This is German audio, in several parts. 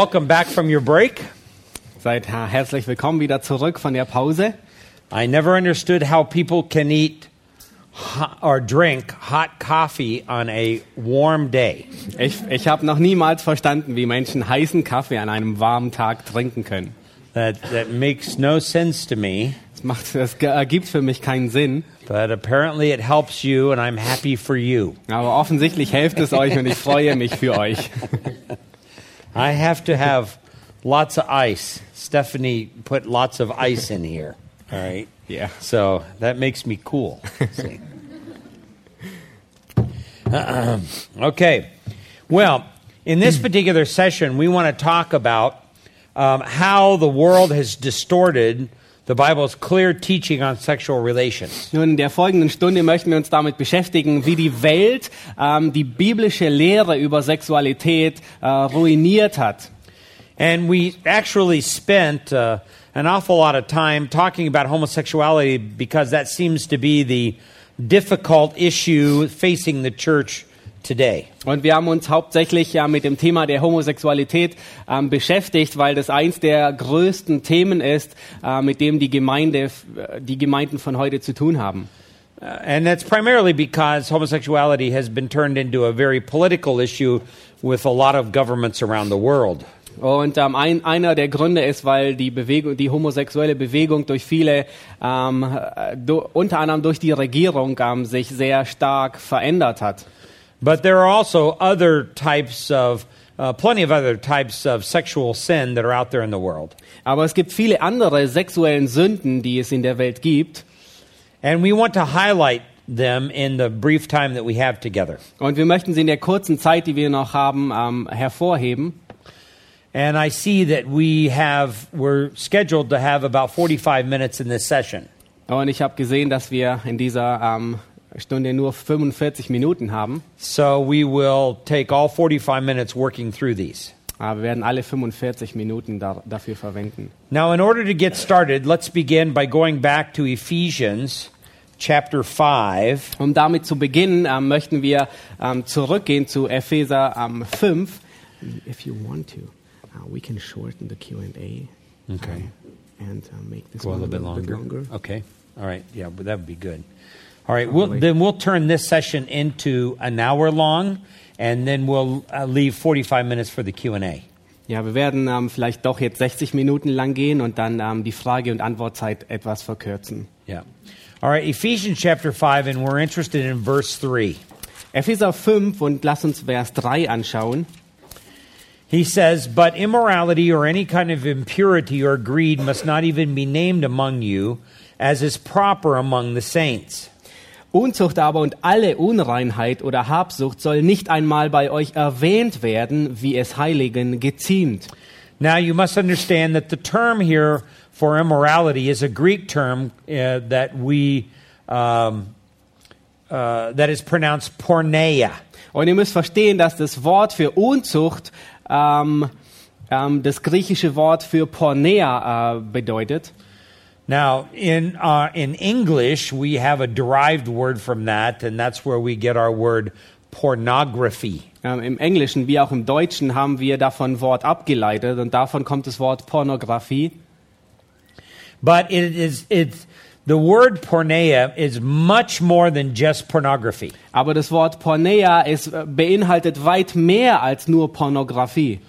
Welcome back from your break. Seid her- herzlich willkommen wieder zurück von der Pause. I never understood how people can eat or drink hot coffee on a warm day. Ich, ich habe noch niemals verstanden, wie Menschen heißen Kaffee an einem warmen Tag trinken können. That, that makes no sense to me, Das, macht, das ergibt für mich keinen Sinn. but apparently it helps you, and I'm happy for you. Aber offensichtlich hilft es euch und ich freue mich für euch. I have to have lots of ice. Stephanie put lots of ice in here. All right. Yeah. So that makes me cool. Okay. Well, in this particular session, we want to talk about um, how the world has distorted the Bible's clear teaching on sexual relations. Nun, in der folgenden Stunde möchten wir uns damit beschäftigen, wie die Welt ähm, die biblische Lehre über Sexualität äh, ruiniert hat. And we actually spent uh, an awful lot of time talking about homosexuality because that seems to be the difficult issue facing the church today. Und wir haben uns hauptsächlich ja mit dem Thema der Homosexualität ähm, beschäftigt, weil das eins der größten Themen ist, äh, mit dem die Gemeinde, äh, die Gemeinden von heute zu tun haben. Uh, and that's primarily because homosexuality has been turned into a very political issue with a lot of governments around the world. Und ähm, ein, einer der Gründe ist, weil die Bewegung, die homosexuelle Bewegung durch viele, ähm, äh, do, unter anderem durch die Regierung, ähm, sich sehr stark verändert hat. But there are also other types of, uh, plenty of other types of sexual sin that are out there in the world. Aber es gibt viele andere sexuellen Sünden, die es in der Welt gibt. And we want to highlight them in the brief time that we have together. Und wir möchten sie in der kurzen Zeit, die wir noch haben, ähm, hervorheben. And I see that we have, we're scheduled to have about 45 minutes in this session. Und ich habe gesehen, dass wir in dieser ähm, Stunde nur 45 Minuten haben. So we will take all 45 minutes working through these. Aber wir werden alle 45 Minuten da, dafür verwenden. Now, in order to get started, let's begin by going back to Ephesians chapter 5. Um damit zu beginnen, ähm, möchten wir ähm, zurückgehen zu Epheser ähm, 5. If you want to, uh, we can shorten the Q&A. Okay. um, and uh, make this Go a little bit longer. longer. Okay. All right. Yeah, but that would be good. All right. We'll, then we'll turn this session into an hour long, and then we'll uh, leave 45 minutes for the Q&A. Ja, wir werden ähm, vielleicht doch jetzt 60 Minuten lang gehen und dann ähm, die Frage- und Antwortzeit etwas verkürzen. Yeah. All right. Ephesians chapter 5, and we're interested in verse 3. Epheser 5 und lass uns Vers 3 anschauen. He says, But immorality or any kind of impurity or greed must not even be named among you, as is proper among the saints. Unzucht aber und alle Unreinheit oder Habsucht soll nicht einmal bei euch erwähnt werden, wie es Heiligen geziemt. Now, you must understand that the term here for immorality is a Greek term uh, that we um, uh, that is pronounced porneia. Und ihr müsst verstehen, dass das Wort für Unzucht ähm, ähm, das griechische Wort für Pornea äh, bedeutet. Now, in uh, in English, we have a derived word from that, and that's where we get our word pornography. Ähm, Im Englischen wie auch im Deutschen haben wir davon Wort abgeleitet und davon kommt das Wort Pornografie. But it is it's the word porneia is much more than just pornography. Aber das Wort Pornea ist, äh, beinhaltet weit mehr als nur Pornografie.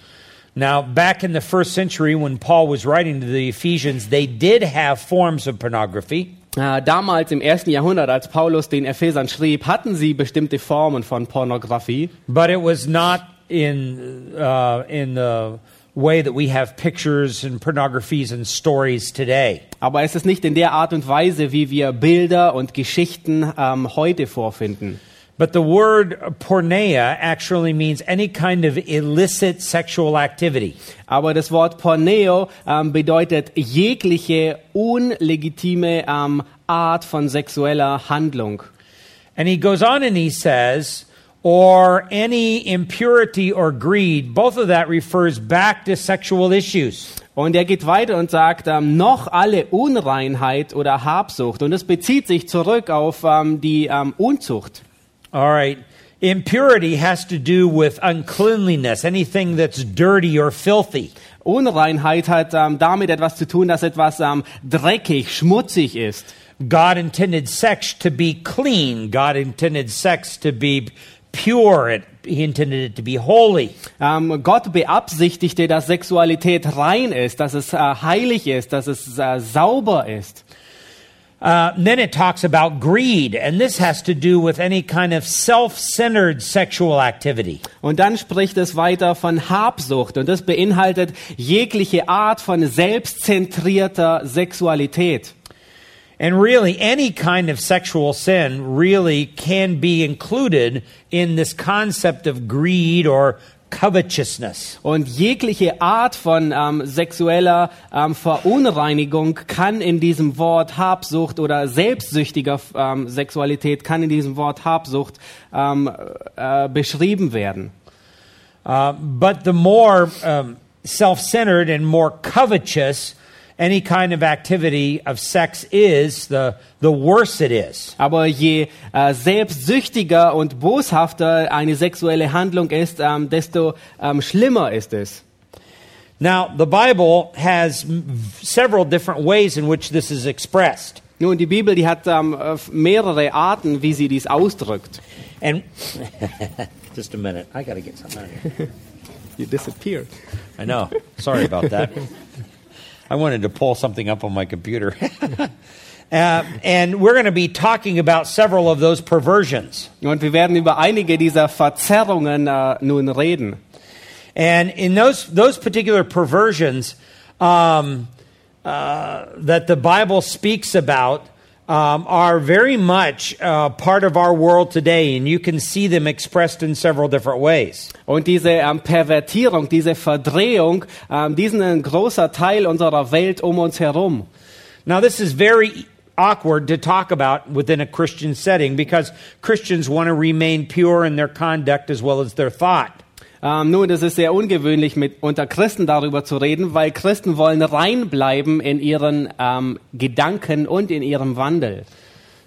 Now, back in the first century, when Paul was writing to the Ephesians, they did have forms of pornography. Äh, damals im ersten Jahrhundert, als Paulus den Ephesern schrieb, hatten sie bestimmte Formen von Pornografie. But it was not in uh, in the way that we have pictures and pornographies and stories today. Aber es ist nicht in der Art und Weise, wie wir Bilder und Geschichten ähm, heute vorfinden. But the word porneia actually means any kind of illicit sexual activity. Aber das Wort Porneo ähm, bedeutet jegliche unlegitime ähm, Art von sexueller Handlung. And he goes on and he says, or any impurity or greed. Both of that refers back to sexual issues. Und er geht weiter und sagt, ähm, noch alle Unreinheit oder Habsucht. Und es bezieht sich zurück auf ähm, die ähm, Unzucht. All right. Impurity has to do with uncleanliness, anything that's dirty or filthy. Unreinheit hat ähm, damit etwas zu tun, dass etwas ähm, dreckig, schmutzig ist. God intended sex to be clean. God intended sex to be pure. It, he intended it to be holy. Ähm, Gott beabsichtigte, dass Sexualität rein ist, dass es äh, heilig ist, dass es äh, sauber ist. Uh, then it talks about greed, and this has to do with any kind of self centered sexual activity. Und dann spricht es weiter von Habsucht und das beinhaltet jegliche Art von selbstzentrierter Sexualität. And really, any kind of sexual sin really can be included in this concept of greed or covetousness. Und jegliche Art von ähm, sexueller ähm, Verunreinigung kann in diesem Wort Habsucht oder selbstsüchtiger ähm, Sexualität kann in diesem Wort Habsucht ähm, äh, beschrieben werden. Uh, but the more um, self centered and more covetous any kind of activity of sex is, the, the worse it is. Aber je äh, selbstsüchtiger und boshafter eine sexuelle Handlung ist, ähm, desto ähm, schlimmer ist es. Now, the Bible has several different ways in which this is expressed. Nun, die Bibel, die hat ähm, äh, mehrere Arten, wie sie dies ausdrückt. And just a minute, I got to get something out of here. You disappeared. I know. Sorry about that. I wanted to pull something up on my computer. uh, and we're going to be talking about several of those perversions. Und wir werden über einige dieser Verzerrungen äh, nun reden. And in those those particular perversions um, uh, that the Bible speaks about um, are very much uh, part of our world today, and you can see them expressed in several different ways. Und diese ähm, Pervertierung, diese Verdrehung, ähm, die sind ein großer Teil unserer Welt um uns herum. Now, this is very awkward to talk about within a Christian setting because Christians want to remain pure in their conduct as well as their thought. Ähm, nun, das ist sehr ungewöhnlich, mit unter Christen darüber zu reden, weil Christen wollen rein bleiben in ihren ähm, Gedanken und in ihrem Wandel.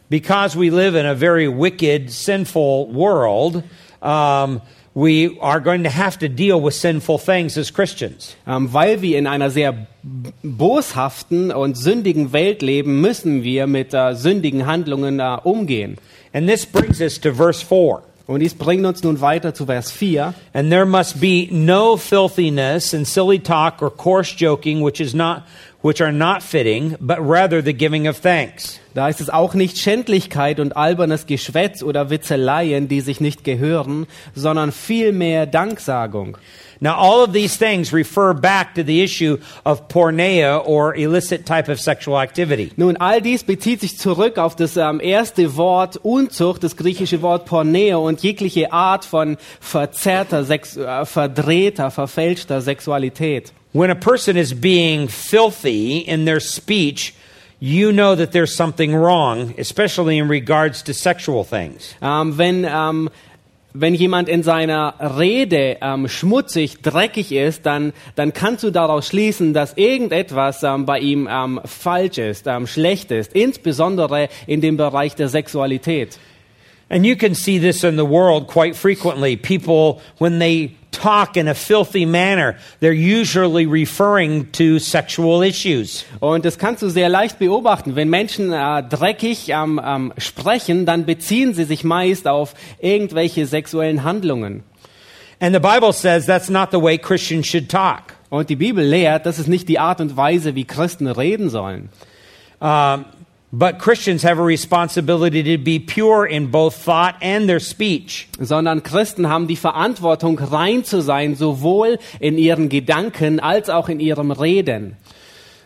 Because we live in a very wicked, sinful world, um, we are going to have to deal with sinful things as Christians. Ähm, weil wir in einer sehr boshaften und sündigen Welt leben, müssen wir mit äh, sündigen Handlungen äh, umgehen. And this brings us to verse 4. Und dies bringt uns nun weiter zu Vers 4. And there must be no filthiness and silly talk or coarse joking, which is not which are not fitting, but rather the giving of thanks. Da ist es auch nicht Schändlichkeit und albernes Geschwätz oder Witzeleien, die sich nicht gehören, sondern vielmehr Danksagung. Now, all of these things refer back to the issue of porneia or illicit type of sexual activity. Nun, all dies bezieht sich zurück auf das ähm, erste Wort Unzucht, das griechische Wort Porneo und jegliche Art von verzerrter, Sex äh, verdrehter, verfälschter Sexualität. When a person is being filthy in their speech, you know that there's something wrong, especially in regards to sexual things. Ähm, wenn, ähm, wenn jemand in seiner Rede ähm, schmutzig, dreckig ist, dann, dann kannst du daraus schließen, dass irgendetwas ähm, bei ihm ähm, falsch ist, ähm, schlecht ist, insbesondere in dem Bereich der Sexualität. And you can see this in the world quite frequently. People, when they talk in a filthy manner, they're usually referring to sexual issues. Und das kannst du sehr leicht beobachten. Wenn Menschen äh, dreckig ähm, ähm, sprechen, dann beziehen sie sich meist auf irgendwelche sexuellen Handlungen. And the Bible says that's not the way Christians should talk. Und die Bibel lehrt, das ist nicht die Art und Weise, wie Christen reden sollen. Um, but Christians have a responsibility to be pure in both thought and their speech. Sondern Christen haben die Verantwortung, rein zu sein, sowohl in ihren Gedanken als auch in ihrem Reden.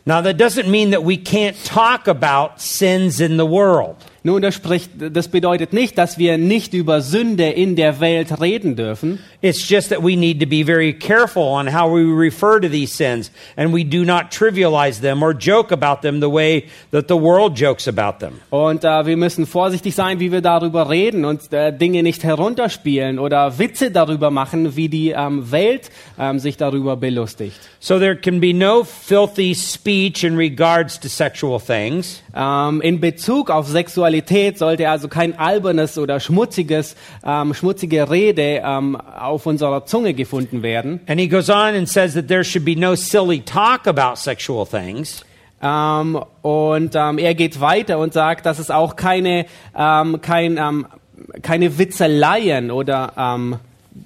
Now, that doesn't mean that we can't talk about sins in the world. Nun, das, spricht, das bedeutet nicht, dass wir nicht über Sünde in der Welt reden dürfen. It's just that we need to be very careful on how we refer to these sins, and we do not trivialize them or joke about them the way that the world jokes about them. Und äh, wir müssen vorsichtig sein, wie wir darüber reden und äh, Dinge nicht herunterspielen oder Witze darüber machen, wie die ähm, Welt ähm, sich darüber belustigt. So there can be no filthy speech in regards to sexual things. Ähm, in Bezug auf Sexualität sollte also kein albernes oder schmutziges, ähm, schmutzige Rede ähm, auf unserer Zunge gefunden werden. And he goes on and says that there should be no silly talk about sexual things. Ähm, und ähm, er geht weiter und sagt, dass es auch keine, ähm, kein, ähm, keine Witzeleien oder,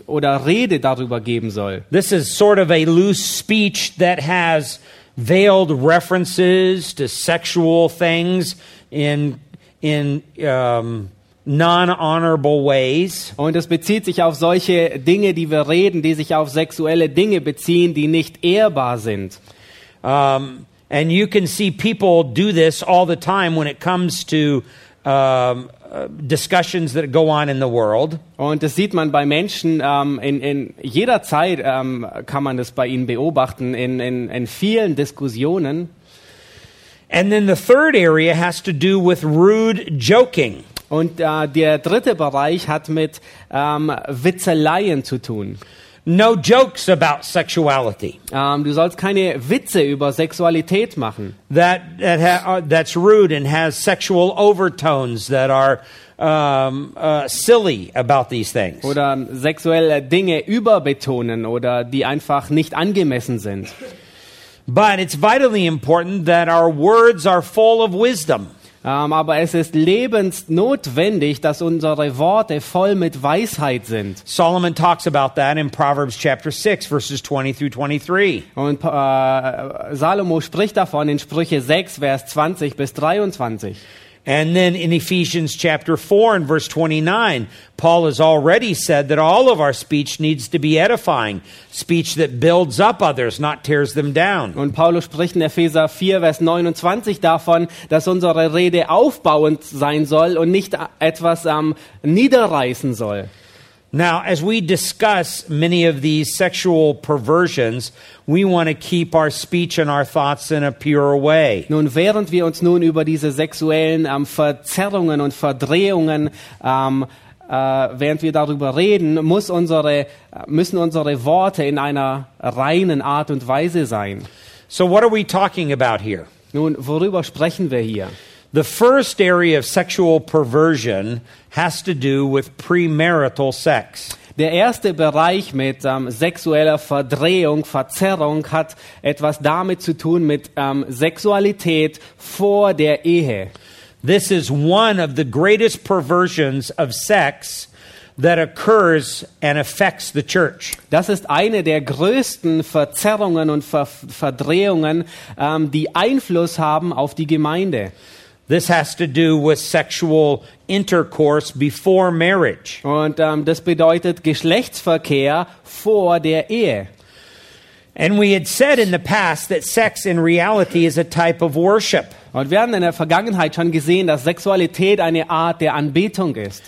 oder Rede darüber geben soll. This is sort of a loose speech that has veiled references to sexual things in in um, non-honorable ways. Und es bezieht sich auf solche Dinge, die wir reden, die sich auf sexuelle Dinge beziehen, die nicht ehrbar sind. Um, and you can see people do this all the time when it comes to um, uh, discussions that go on in the world. Und das sieht man bei Menschen ähm, in, in jeder Zeit, kann man das bei ihnen beobachten, in, in, in vielen Diskussionen. And then the third area has to do with rude joking. Und äh, der dritte Bereich hat mit ähm, Witzeleien zu tun. No jokes about sexuality. Ähm, du sollst keine Witze über Sexualität machen. That, that ha, uh, that's rude and has sexual overtones that are um, uh, silly about these things. Oder sexuelle Dinge überbetonen oder die einfach nicht angemessen sind. But it's vitally important that our words are full of wisdom. Ähm, aber es ist lebensnotwendig, dass unsere Worte voll mit Weisheit sind. Solomon talks about that in Proverbs chapter 6 verses 20 through 23. Und äh, Salomo spricht davon in Sprüche 6, Vers 20 bis 23. And then in Ephesians chapter 4 and verse 29, Paul has already said that all of our speech needs to be edifying, speech that builds up others, not tears them down. Und Paulus spricht in Epheser 4, Vers 29 davon, dass unsere Rede aufbauend sein soll und nicht etwas ähm, niederreißen soll. Now, as we discuss many of these sexual perversions, we want to keep our speech and our thoughts in a pure way. Nun, während wir uns nun über diese sexuellen ähm, Verzerrungen und Verdrehungen ähm, äh, während wir darüber reden, muss unsere, äh, müssen unsere Worte in einer reinen Art und Weise sein. So, what are we talking about here? Nun, worüber sprechen wir hier? The first area of sexual perversion has to do with premarital sex. Der erste Bereich mit ähm, sexueller Verdrehung, Verzerrung hat etwas damit zu tun mit ähm, Sexualität vor der Ehe. This is one of the greatest perversions of sex that occurs and affects the church. Das ist eine der größten Verzerrungen und Ver Verdrehungen, ähm, die Einfluss haben auf die Gemeinde. This has to do with sexual intercourse before marriage. Und ähm, das bedeutet Geschlechtsverkehr vor der Ehe. And we had said in the past that sex in reality is a type of worship. Und wir haben in der Vergangenheit schon gesehen, dass Sexualität eine Art der Anbetung ist.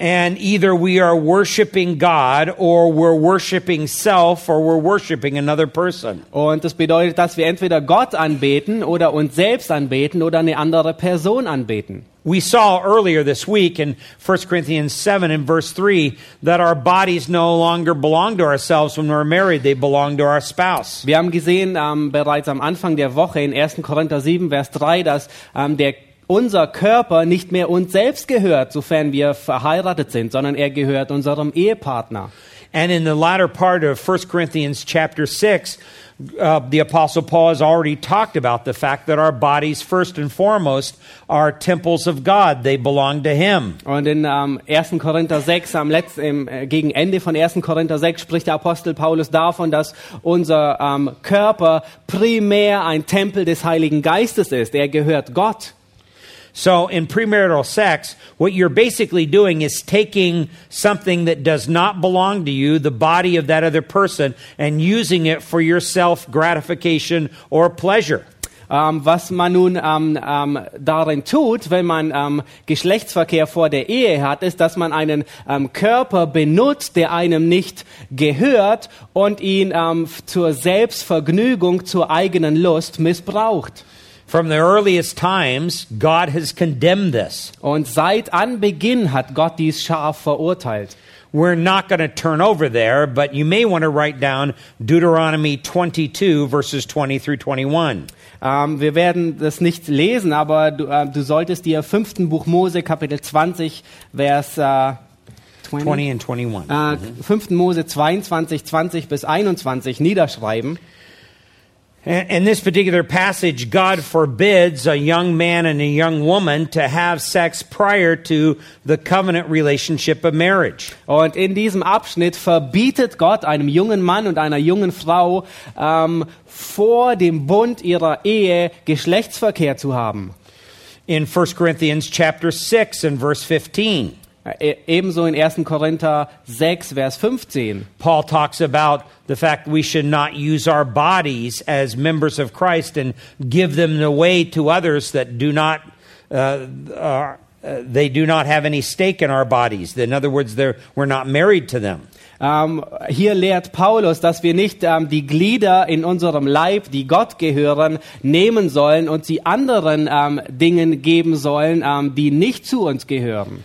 And either we are worshiping God or we're worshiping self or we're worshiping another person. Oh, und das bedeutet, dass wir entweder Gott anbeten oder uns selbst anbeten oder eine andere Person anbeten. We saw earlier this week in 1 Corinthians 7 and verse 3 that our bodies no longer belong to ourselves when we're married, they belong to our spouse. Wir haben gesehen ähm, bereits am Anfang der Woche in 1. Korinther 7, Vers 3, dass ähm, der unser Körper nicht mehr uns selbst gehört, sofern wir verheiratet sind, sondern er gehört unserem Ehepartner. And in the latter part of 1 Corinthians chapter 6, uh, the Apostle Paul has already talked about the fact that our bodies, first and foremost, are temples of God. They belong to Him. Und in ähm, 1. Korinther 6, am letzten, im, äh, gegen Ende von 1. Korinther 6 spricht der Apostel Paulus davon, dass unser ähm, Körper primär ein Tempel des Heiligen Geistes ist. Er gehört Gott. So, in premarital sex, what you're basically doing is taking something that does not belong to you, the body of that other person, and using it for your self gratification or pleasure. Ähm, was man nun ähm, ähm, darin tut, wenn man ähm, Geschlechtsverkehr vor der Ehe hat, ist, dass man einen ähm, Körper benutzt, der einem nicht gehört und ihn ähm, zur Selbstvergnügung, zur eigenen Lust missbraucht. From the earliest times, God has condemned this. Und seit Anbeginn hat Gott dies scharf verurteilt. We're not going to turn over there, but you may want to write down Deuteronomy 22, verses 20 through 21. Ähm, wir werden das nicht lesen, aber du, äh, du solltest dir fünften Buch Mose, Kapitel 20, Vers äh, 20? 20 and 21. äh, 5. Mose 22, 20 bis 21 niederschreiben. In this particular passage, God forbids a young man and a young woman to have sex prior to the covenant relationship of marriage. Und in diesem Abschnitt verbietet Gott einem jungen Mann und einer jungen Frau ähm, vor dem Bund ihrer Ehe Geschlechtsverkehr zu haben. In 1 Corinthians chapter 6 and verse 15, Äh, ebenso in 1. Korinther 6, Vers 15. Paul talks about the fact we should not use our bodies as members of Christ and give them away to others that do not uh, uh, they do not have any stake in our bodies. In other words, they're, we're not married to them. Ähm, hier lehrt Paulus, dass wir nicht ähm, die Glieder in unserem Leib, die Gott gehören, nehmen sollen und sie anderen ähm, Dingen geben sollen, die nicht zu uns gehören.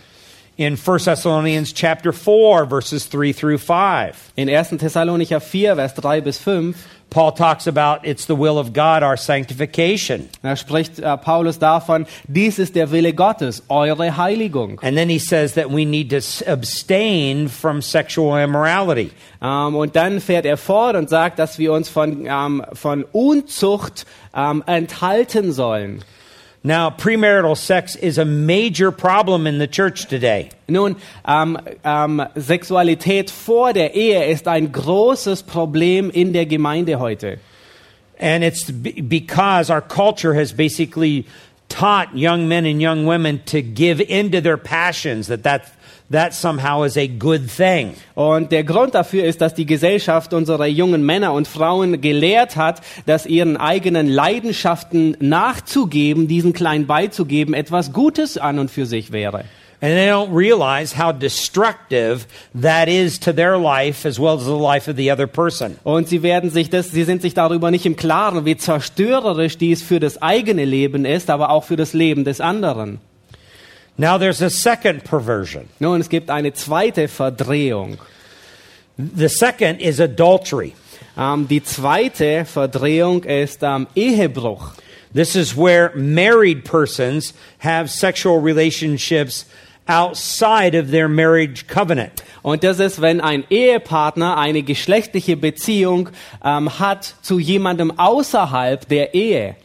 In 1 Thessalonians chapter 4 verses 3 through 5, In 1. Thessalonicher 4, Vers 3 bis 5, Paul talks about it's the will of God our sanctification. da spricht äh, Paulus davon, dies ist der Wille Gottes, eure Heiligung. And then he says that we need to abstain from sexual immorality. Ähm, und dann fährt er fort und sagt, dass wir uns von, ähm, von Unzucht ähm, enthalten sollen. Now, premarital sex is a major problem in the church today. Nun, ähm, ähm, Sexualität vor der Ehe ist ein großes Problem in der Gemeinde heute. And it's because our culture has basically taught young men and young women to give into their passions, that that, that somehow is a good thing. Und der Grund dafür ist, dass die Gesellschaft unsere jungen Männer und Frauen gelehrt hat, dass ihren eigenen Leidenschaften nachzugeben, diesen klein beizugeben, etwas Gutes an und für sich wäre. And they don't realize how destructive that is to their life as well as the life of the other person. Und sie werden sich das, sie sind sich darüber nicht im Klaren, wie zerstörerisch dies für das eigene Leben ist, aber auch für das Leben des anderen. Now there's a second perversion. Nun, es gibt eine zweite Verdrehung. The second is adultery. Ähm, die zweite Verdrehung ist ähm, Ehebruch. This is where married persons have sexual relationships outside of their marriage covenant. Und das ist, wenn ein Ehepartner eine geschlechtliche Beziehung ähm, hat zu jemandem außerhalb der Ehe,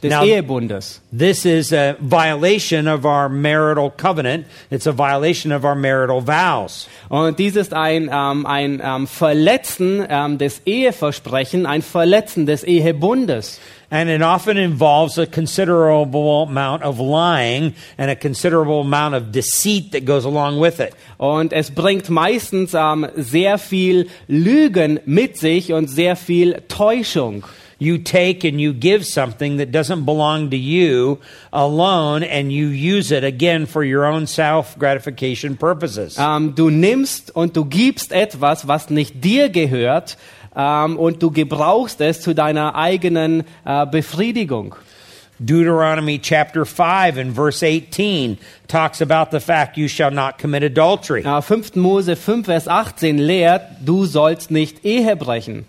des Now- Ehebundes. This is a violation of our marital covenant. It's a violation of our marital vows. Und dies ist ein, ähm, ein ähm, Verletzen ähm, des Eheversprechen, ein Verletzen des Ehebundes. And it often involves a considerable amount of lying and a considerable amount of deceit that goes along with it. Und es bringt meistens ähm, sehr viel Lügen mit sich und sehr viel Täuschung. You take and you give something that doesn't belong to you alone and you use it again for your own self gratification purposes. Ähm, du nimmst und du gibst etwas, was nicht dir gehört, ähm, und du gebrauchst es zu deiner eigenen äh, Befriedigung. Deuteronomy chapter 5 and verse 18 talks about the fact you shall not commit adultery. Äh, 5. Mose 5, Vers 18 lehrt, du sollst nicht Ehe brechen.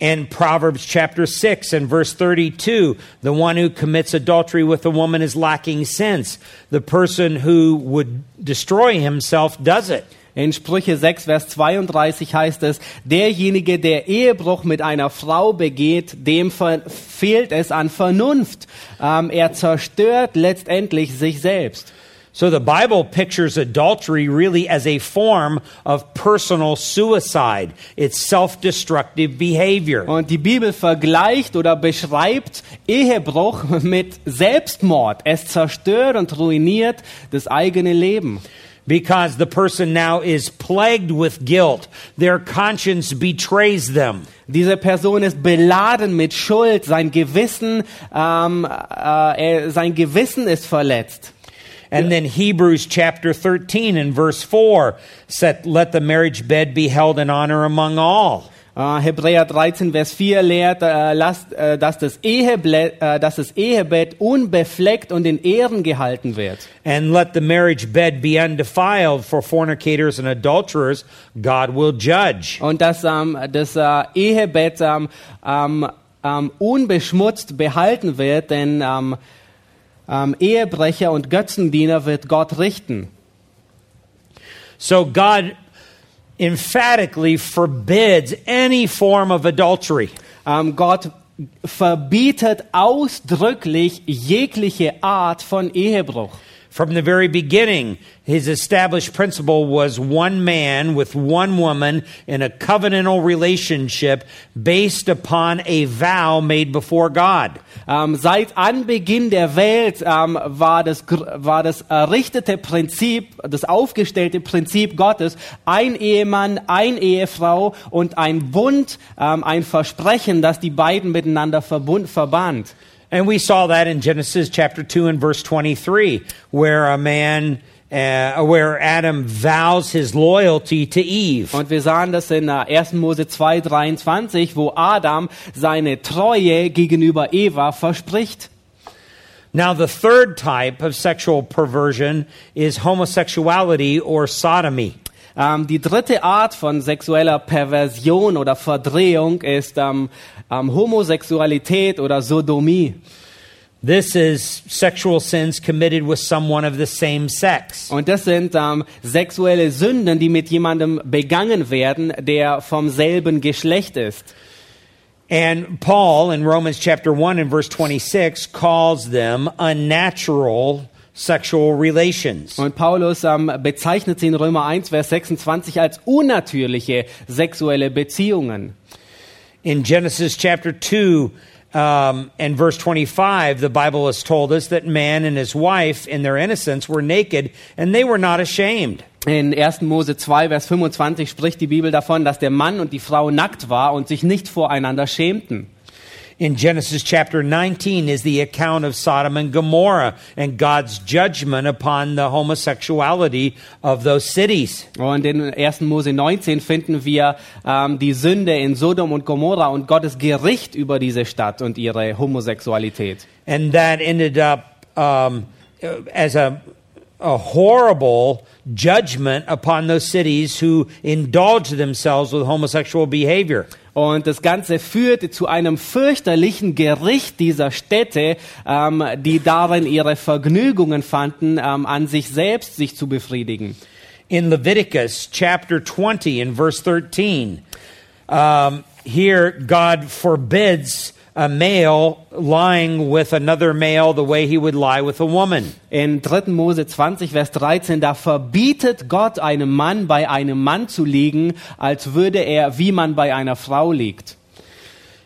In Proverbs chapter 6 and verse 32, the one who commits adultery with a woman is lacking sense. The person who would destroy himself does it. In Sprüche 6, Vers 32 heißt es, derjenige, der Ehebruch mit einer Frau begeht, dem fehlt es an Vernunft. Ähm, er zerstört letztendlich sich selbst. So the Bible pictures adultery really as a form of personal suicide. It's self-destructive behavior. Und die Bibel vergleicht oder beschreibt Ehebruch mit Selbstmord. Es zerstört und ruiniert das eigene Leben. because the person now is plagued with guilt. Their conscience betrays them. Diese Person ist beladen mit Schuld, sein Gewissen, ähm, äh, sein Gewissen ist verletzt. And then Hebrews chapter 13 and verse 4 said, Let the marriage bed be held in honor among all. Äh, Hebräer 13, Vers 4 lehrt, äh, lasst, äh, dass, das äh, dass das Ehebett unbefleckt und in Ehren gehalten wird. And let the marriage bed be undefiled, for fornicators and adulterers God will judge. Und dass ähm, das äh, Ehebett ähm, ähm, ähm, unbeschmutzt behalten wird, denn ähm, ähm, Ehebrecher und Götzendiener wird Gott richten. So God emphatically forbids any form of adultery. Ähm, Gott verbietet ausdrücklich jegliche Art von Ehebruch. From the very beginning, his established principle was one man with one woman in a covenantal relationship based upon a vow made before God. Ähm, seit Anbeginn der Welt ähm, war, das, war das errichtete Prinzip, das aufgestellte Prinzip Gottes, ein Ehemann, ein Ehefrau und ein Bund, ähm, ein Versprechen, das die beiden miteinander verbund, verband. And we saw that in Genesis chapter 2 and verse 23, where a man, uh, where Adam vows his loyalty to Eve. Und wir sahen das in äh, 1. Mose 2, 23, wo Adam seine Treue gegenüber Eva verspricht. Now, the third type of sexual perversion is homosexuality or sodomy. Ähm, die dritte Art von sexueller Perversion oder Verdrehung ist ähm, ähm, Homosexualität oder Sodomie. This is sexual sins committed with someone of the same sex. Und das sind ähm, sexuelle Sünden, die mit jemandem begangen werden, der vom selben Geschlecht ist. And Paul in Romans chapter 1 and verse 26 calls them unnatural sexual relations. Und Paulus ähm, bezeichnet sie in Römer 1, Vers 26 als unnatürliche sexuelle Beziehungen. In Genesis chapter 2 um, and verse 25, the Bible has told us that man and his wife, in their innocence, were naked and they were not ashamed. In 1. Mose 2, Vers 25 spricht die Bibel davon, dass der Mann und die Frau nackt war und sich nicht voreinander schämten. In Genesis chapter 19 is the account of Sodom and Gomorrah and God's judgment upon the homosexuality of those cities. Und in 1. Mose 19 finden wir ähm, die Sünde in Sodom und Gomorra und Gottes Gericht über diese Stadt und ihre Homosexualität. And that ended up um, as a, a horrible judgment upon those cities who indulged themselves with homosexual behavior. Und das Ganze führte zu einem fürchterlichen Gericht dieser Städte, ähm, die darin ihre Vergnügungen fanden, ähm, an sich selbst sich zu befriedigen. In Leviticus chapter 20 in verse 13, um, here God forbids a male lying with another male the way he would lie with a woman. In 3. Mose 20, Vers 13, da verbietet Gott einem Mann bei einem Mann zu liegen, als würde er, wie man bei einer Frau liegt.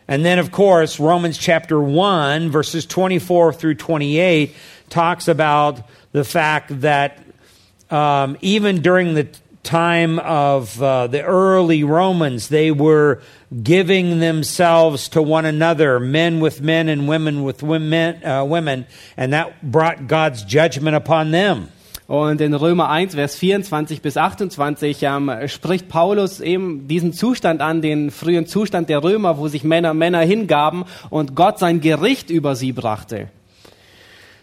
And then, of course, Romans chapter 1, verses 24 through 28, talks about the fact that um, even during the time of uh, the early Romans, they were giving themselves to one another, men with men and women with women, uh, women, and that brought God's judgment upon them. Und in Römer 1, Vers 24 bis 28 ähm, spricht Paulus eben diesen Zustand an, den frühen Zustand der Römer, wo sich Männer Männer hingaben und Gott sein Gericht über sie brachte.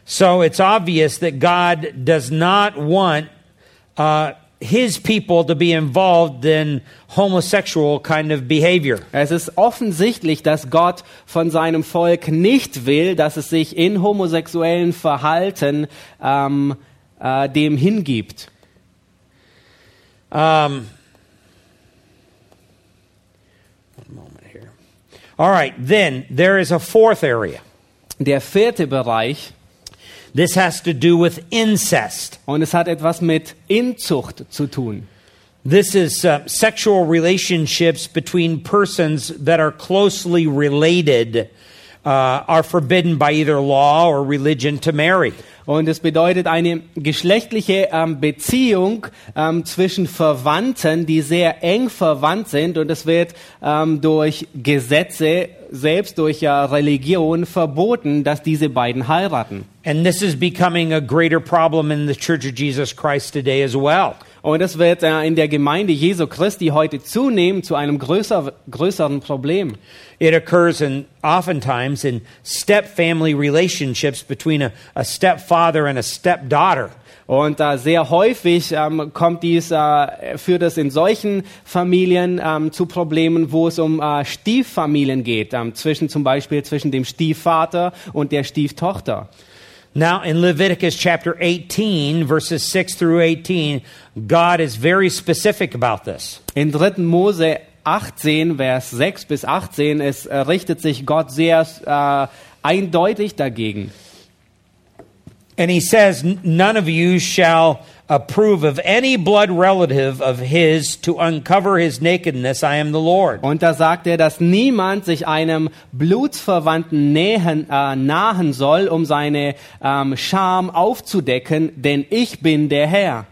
So it's obvious that God does not want uh, his people to be involved in homosexual kind of behavior. Es ist offensichtlich, dass Gott von seinem Volk nicht will, dass es sich in homosexuellen Verhalten ähm, äh, dem hingibt. Um, one moment here. All right, then there is a fourth area. Der vierte Bereich, This has to do with incest. und es hat etwas mit Inzucht zu tun. This is uh, sexual relationships between persons that are closely related, are forbidden by either law or religion to marry. Und es bedeutet eine geschlechtliche ähm, Beziehung ähm, zwischen Verwandten, die sehr eng verwandt sind. Und es wird ähm, durch Gesetze, selbst durch äh, Religion verboten, dass diese beiden heiraten. And this is becoming a greater problem in the Church of Jesus Christ today as well. Und es wird äh, in der Gemeinde Jesu Christi heute zunehmen zu einem größer, größeren Problem. It occurs in oftentimes in step family relationships between a, a stepfather and a stepdaughter. Und äh, sehr häufig ähm, kommt dies, äh, führt es in solchen Familien ähm, zu Problemen, wo es um äh, Stieffamilien geht, ähm, zwischen zum Beispiel zwischen dem Stiefvater und der Stieftochter. Now, in Leviticus chapter 18, verses 6 through 18, God is very specific about this. In 3. Mose 18, Vers 6 bis 18, es äh, richtet sich Gott sehr äh, eindeutig dagegen. And he says, None of you shall approve of any blood relative of his to uncover his nakedness. I am the Lord. Und da sagt er, dass niemand sich einem Blutsverwandten nähen, äh, nahen soll, um seine ähm, Scham aufzudecken, denn ich bin der Herr.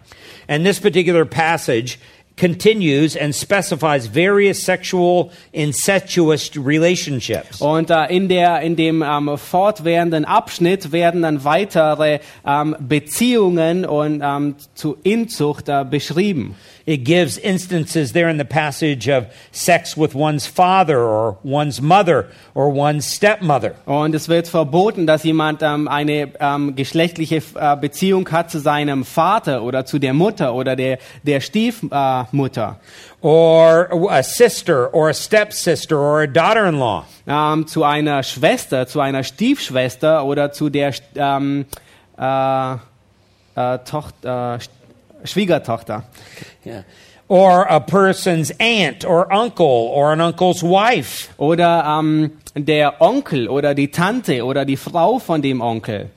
And this particular passage continues and specifies various sexual incestuous relationships. Und äh, in, der, in dem ähm, fortwährenden Abschnitt werden dann weitere ähm, Beziehungen und ähm, zu Inzucht äh, beschrieben. It gives instances there in the passage of sex with one's father or one's mother or one's stepmother. Und es wird verboten, dass jemand ähm, eine ähm, geschlechtliche äh, Beziehung hat zu seinem Vater oder zu der Mutter oder der, der Stiefmutter. Or a sister or a stepsister or a daughter in law. ähm, zu einer Schwester, zu einer Stiefschwester oder zu der ähm, äh, äh, Tochter, äh, Schwiegertochter. Yeah. Or a person's aunt or uncle or an uncle's wife. Oder ähm, der Onkel oder die Tante oder die Frau von dem Onkel.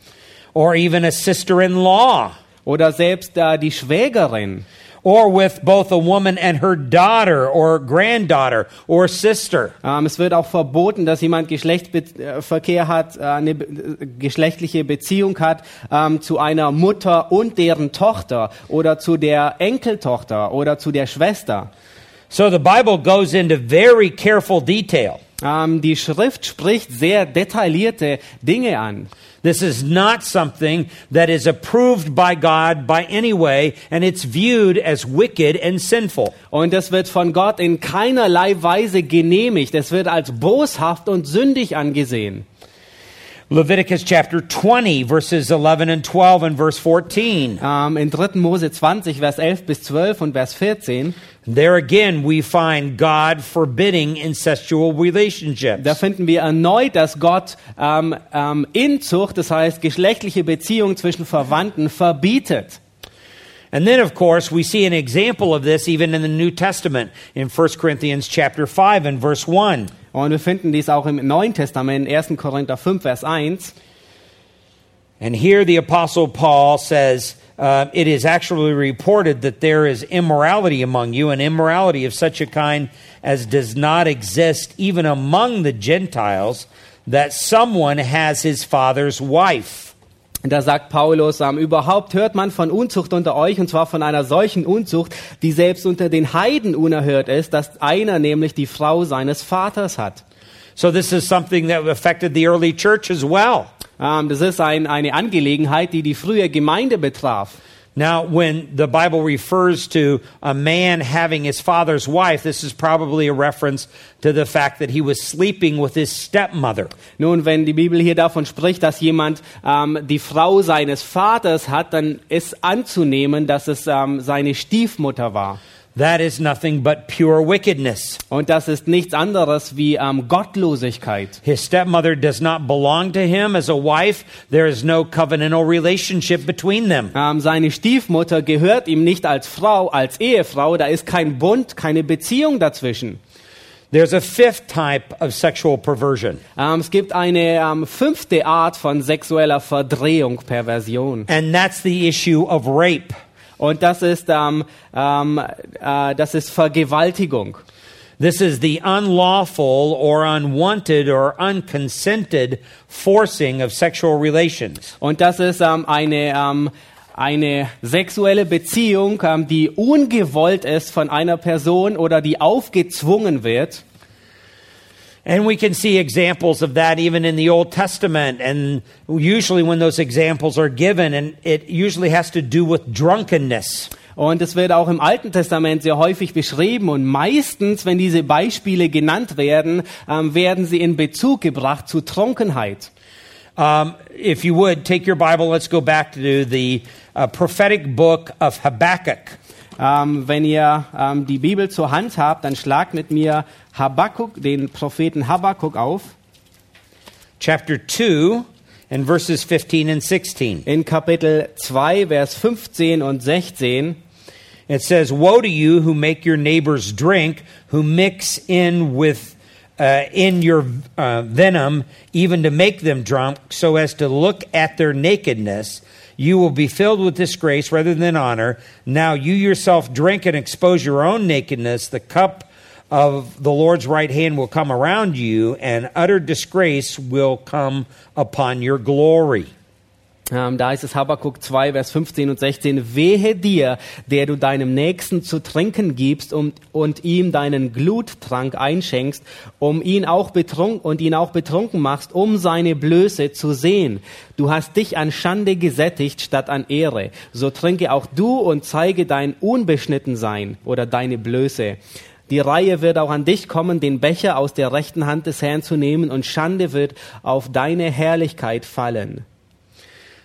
Or even a sister in law. Oder selbst äh, die Schwägerin. Or with both a woman and her daughter or granddaughter or sister. Ähm, es wird auch verboten, dass jemand Geschlechtsverkehr hat, äh, eine be- geschlechtliche Beziehung hat ähm, zu einer Mutter und deren Tochter oder zu der Enkeltochter oder zu der Schwester. So the Bible goes into very careful detail. Ähm, die Schrift spricht sehr detaillierte Dinge an. This is not something that is approved by God by any way, and it's viewed as wicked and sinful. Und das wird von Gott in keinerlei Weise genehmigt. Es wird als boshaft und sündig angesehen. Leviticus chapter 20, verses 11 and 12 and verse 14. Ähm, in 3. Mose 20, Vers 11 bis 12 und Vers 14, There again, we find God forbidding incestual relationships. da finden wir erneut, dass Gott ähm, ähm, Inzucht, das heißt geschlechtliche Beziehungen zwischen Verwandten, verbietet. And then, of course, we see an example of this even in the New Testament in 1 Corinthians chapter 5 and verse 1. Und wir finden dies auch im Neuen Testament, 1. Korinther 5, Vers 1. And here the Apostle Paul says, uh, It is actually reported that there is immorality among you, and immorality of such a kind as does not exist even among the Gentiles, that someone has his father's wife. Da sagt Paulus, ähm, überhaupt hört man von Unzucht unter euch, und zwar von einer solchen Unzucht, die selbst unter den Heiden unerhört ist, dass einer nämlich die Frau seines Vaters hat. So, this is something that affected the early church as well. Ähm, das ist ein, eine Angelegenheit, die die frühe Gemeinde betraf. Now, when the Bible refers to a man having his father's wife, this is probably a reference to the fact that he was sleeping with his stepmother. Nun, wenn die Bibel hier davon spricht, dass jemand ähm, die Frau seines Vaters hat, dann ist anzunehmen, dass es ähm, seine Stiefmutter war. That is nothing but pure wickedness. Und das ist nichts anderes wie ähm, Gottlosigkeit. His stepmother does not belong to him as a wife. There is no covenantal relationship between them. Ähm, seine Stiefmutter gehört ihm nicht als Frau, als Ehefrau. Da ist kein Bund, keine Beziehung dazwischen. There's a fifth type of sexual perversion, Ähm, es gibt eine ähm, fünfte Art von sexueller Verdrehung, Perversion. and that's the issue of rape. Und das ist, ähm, ähm, äh, das ist Vergewaltigung. This is the unlawful or unwanted or unconsented forcing of sexual relations. Und das ist ähm, eine, ähm, eine sexuelle Beziehung, ähm, die ungewollt ist von einer Person oder die aufgezwungen wird. And we can see examples of that even in the Old Testament. And usually, when those examples are given, and it usually has to do with drunkenness. Und es wird auch im Alten Testament sehr häufig beschrieben und meistens, wenn diese Beispiele genannt werden, ähm, werden sie in Bezug gebracht zu Trunkenheit. Um, if you would, take your Bible, let's go back to the uh, prophetic book of Habakkuk. Ähm, wenn ihr ähm, die Bibel zur Hand habt, dann schlagt mit mir Habakkuk, den Propheten Habakkuk auf. chapter 2 and verses 15 and 16. In Kapitel 2, Vers 15 und 16. It says, Woe to you who make your neighbors drink, who mix in with uh, in your uh, venom, even to make them drunk, so as to look at their nakedness. You will be filled with disgrace rather than honor. Now you yourself drink and expose your own nakedness. The cup of the Lord's right hand will come around you, and utter disgrace will come upon your glory. Ähm, da ist es Habakkuk 2, Vers 15 und 16. Wehe dir, der du deinem Nächsten zu trinken gibst und, und ihm deinen Gluttrank einschenkst, um ihn auch betrunken und ihn auch betrunken machst, um seine Blöße zu sehen. Du hast dich an Schande gesättigt statt an Ehre. So trinke auch du und zeige dein Unbeschnittensein oder deine Blöße. Die Reihe wird auch an dich kommen, den Becher aus der rechten Hand des Herrn zu nehmen, und Schande wird auf deine Herrlichkeit fallen.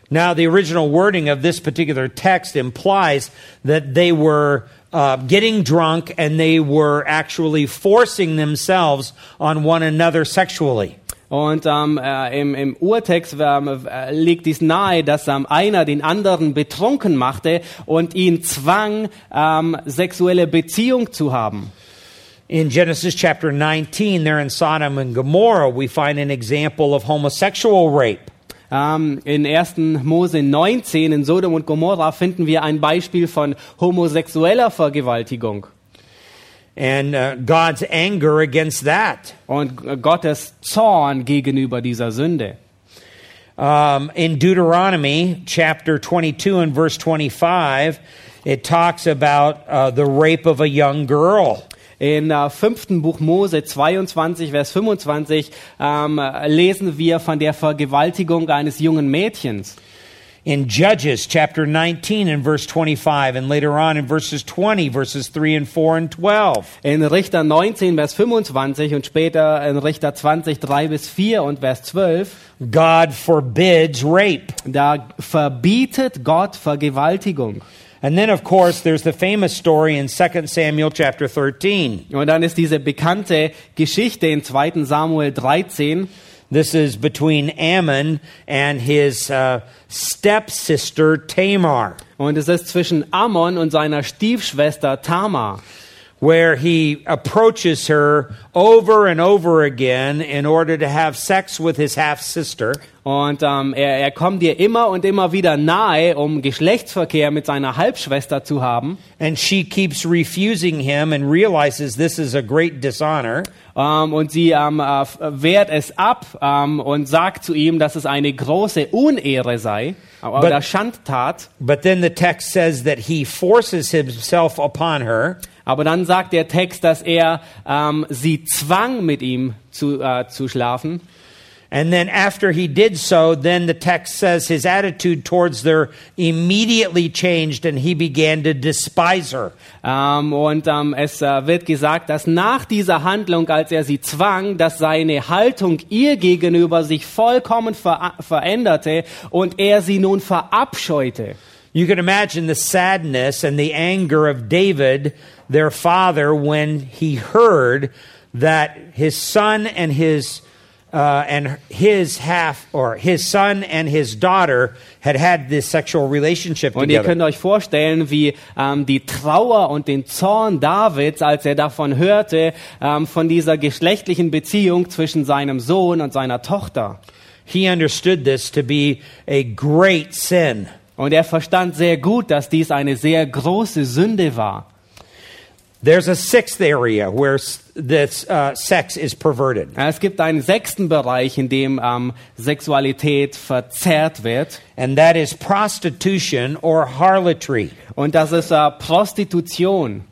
Now, the original wording of this particular text implies that they were uh, getting drunk and they were actually forcing themselves on one another sexually. Und ähm, äh, im, im Urtext ähm, äh, liegt dies nahe, dass ähm, einer den anderen betrunken machte und ihn zwang, ähm, sexuelle Beziehung zu haben. In Genesis chapter 19, there in Sodom and Gomorrah, we find an example of homosexual rape. Ähm, in 1. Mose 19 in Sodom und Gomorra finden wir ein Beispiel von homosexueller Vergewaltigung. and uh, God's anger against that. Und Gottes Zorn gegenüber dieser Sünde. Um, in Deuteronomy chapter 22 and verse 25, it talks about uh, the rape of a young girl. In äh, fünften Buch Mose 22, Vers 25 ähm, lesen wir von der Vergewaltigung eines jungen Mädchens. In Judges chapter 19 and verse 25, and later on in verses 20, verses 3 and 4 and 12. In Richter 19, Vers 25 und später in Richter 20, 3 bis 4 und Vers 12, God forbids rape. da verbietet Gott Vergewaltigung. And then, of course, there's the famous story in 2 Samuel chapter 13. Und dann ist diese bekannte Geschichte in 2. Samuel 13. This is between Ammon and his uh, stepsister Tamar, Und es ist zwischen Ammon und seiner Stiefschwester Tamar. where he approaches her over and over again in order to have sex with his half sister. Und ähm, er, er kommt ihr immer und immer wieder nahe, um Geschlechtsverkehr mit seiner Halbschwester zu haben. And she keeps refusing him and realizes this is a great dishonor. Ähm, und sie ähm, äh, wehrt es ab ähm, und sagt zu ihm, dass es eine große Unehre sei oder Schandtat. But then the text says that he forces himself upon her. Aber dann sagt der Text, dass er ähm, sie zwang, mit ihm zu, äh, zu schlafen. And then after he did so, then the text says his attitude towards her immediately changed and he began to despise her. Ähm, und ähm, es äh, wird gesagt, dass nach dieser Handlung, als er sie zwang, dass seine Haltung ihr gegenüber sich vollkommen ver veränderte und er sie nun verabscheute. You can imagine the sadness and the anger of David, their father, when he heard that his son and his uh, and his half or his son and his daughter had had this sexual relationship Und ihr together. könnt euch vorstellen, wie ähm, die Trauer und den Zorn Davids, als er davon hörte, ähm, von dieser geschlechtlichen Beziehung zwischen seinem Sohn und seiner Tochter. He understood this to be a great sin. Und er verstand sehr gut, dass dies eine sehr große Sünde war. There's a sixth area where this uh, sex is perverted, Es gibt einen sechsten Bereich, in dem ähm, Sexualität verzerrt wird. and that is prostitution or harlotry. Und das ist äh, Prostitution.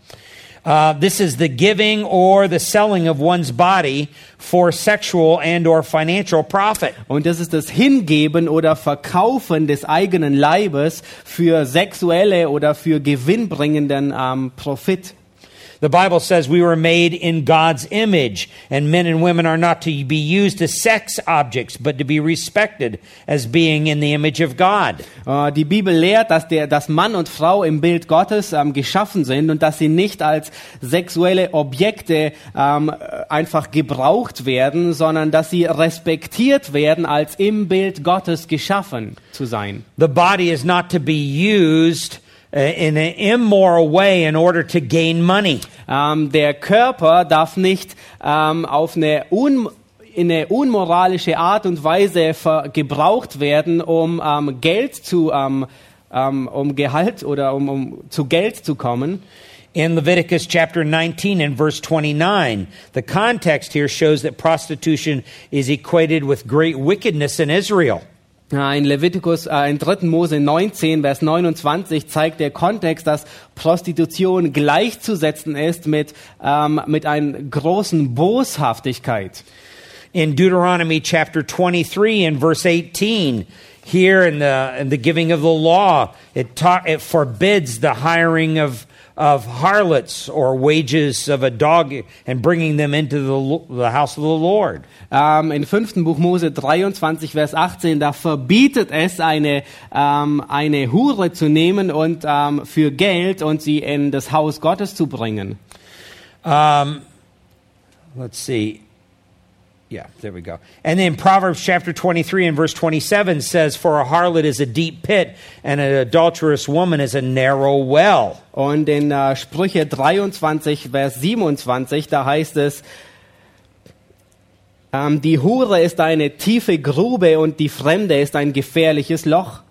Uh, this is the giving or the selling of one's body for sexual and or financial profit. Und das ist das Hingeben oder Verkaufen des eigenen Leibes für sexuelle oder für gewinnbringenden ähm, Profit. The Bible says we were made in God's image, and men and women are not to be used as sex objects, but to be respected as being in the image of God. Äh, die Bibel lehrt, dass, der, dass Mann und Frau im Bild Gottes ähm, geschaffen sind und dass sie nicht als sexuelle Objekte ähm, einfach gebraucht werden, sondern dass sie respektiert werden, als im Bild Gottes geschaffen zu sein. The body is not to be used uh, in an immoral way in order to gain money. Ähm, der Körper darf nicht ähm, auf eine un in eine unmoralische Art und Weise gebraucht werden, um ähm, Geld zu ähm, ähm, um Gehalt oder um, um zu Geld zu kommen. In Leviticus chapter 19 and verse 29, the context here shows that prostitution is equated with great wickedness in Israel. In Levitikus, äh, in 3. Mose 19, Vers 29 zeigt der Kontext, dass Prostitution gleichzusetzen ist mit, ähm, mit einer großen Boshaftigkeit. in Deuteronomy chapter 23 and verse 18, here in the, in the giving of the law, it, ta- it forbids the hiring of, of harlots or wages of a dog and bringing them into the, the house of the Lord. Ähm, in 5. Buch Mose 23, Vers 18, da verbietet es, eine, ähm, eine Hure zu nehmen und ähm, für Geld und sie in das Haus Gottes zu bringen. Um, let's see. Yeah, there we go. And then Proverbs chapter 23 and verse 27 says, For a harlot is a deep pit, and an adulterous woman is a narrow well. Und in äh, Sprüche 23, Vers 27, da heißt es, ähm, die Hure ist eine tiefe Grube und die Fremde ist ein gefährliches Loch.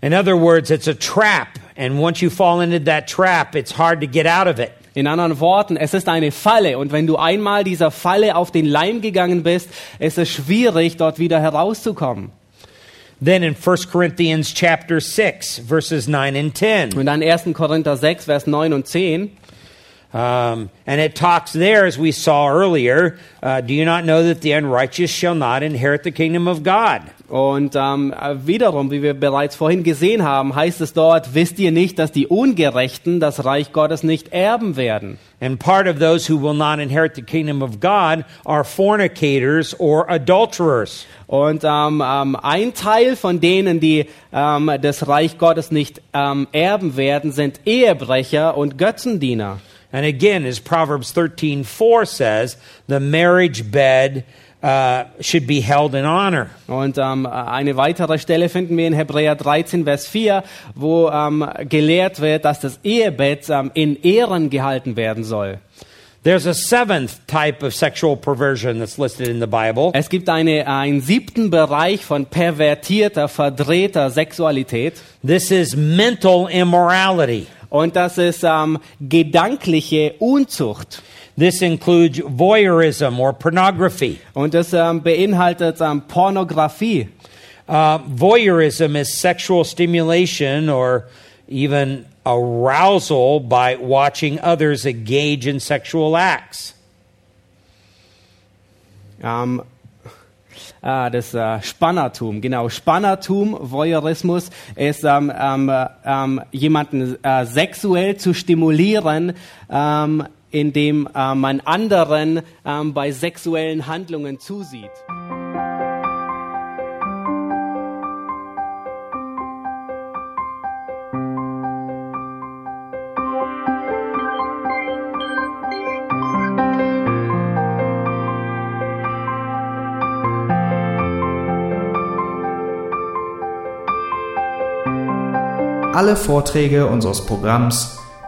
In other words, it's a trap, and once you fall into that trap, it's hard to get out of it. In anderen Worten, es ist eine Falle und wenn du einmal dieser Falle auf den Leim gegangen bist, ist es schwierig, dort wieder herauszukommen. Then in 1 Corinthians chapter 6, verses 9 and 10, Und dann 1. Korinther 6, Vers 9 und 10. um, and it talks there, as we saw earlier, uh, do you not know that the unrighteous shall not inherit the kingdom of God? Und ähm, wiederum, wie wir bereits vorhin gesehen haben, heißt es dort, wisst ihr nicht, dass die Ungerechten das Reich Gottes nicht erben werden? And part of those who will not inherit the kingdom of God are fornicators or adulterers. Und ähm, ähm, ein Teil von denen, die ähm, das Reich Gottes nicht ähm, erben werden, sind Ehebrecher und Götzendiener. And again, as Proverbs 13:4 says, the marriage bed uh, should be held in honor. Und ähm, eine weitere Stelle finden wir in Hebräer 13, Vers 4, wo ähm, gelehrt wird, dass das Ehebett ähm, in Ehren gehalten werden soll. There's a seventh type of sexual perversion that's listed in the Bible, Es gibt eine, einen siebten Bereich von pervertierter, verdrehter Sexualität. This is mental immorality. Und das ist gedankliche Unzucht. This includes voyeurism or pornography. Und das ähm, beinhaltet ähm, Pornografie. Uh, voyeurism is sexual stimulation or even arousal by watching others engage in sexual acts. Ähm, ah, das äh, Spannertum, genau. Spannertum, Voyeurismus, ist ähm, ähm, äh, ähm, jemanden äh, sexuell zu stimulieren, indem äh, man anderen ähm, bei sexuellen Handlungen zusieht. Alle Vorträge unseres Programms,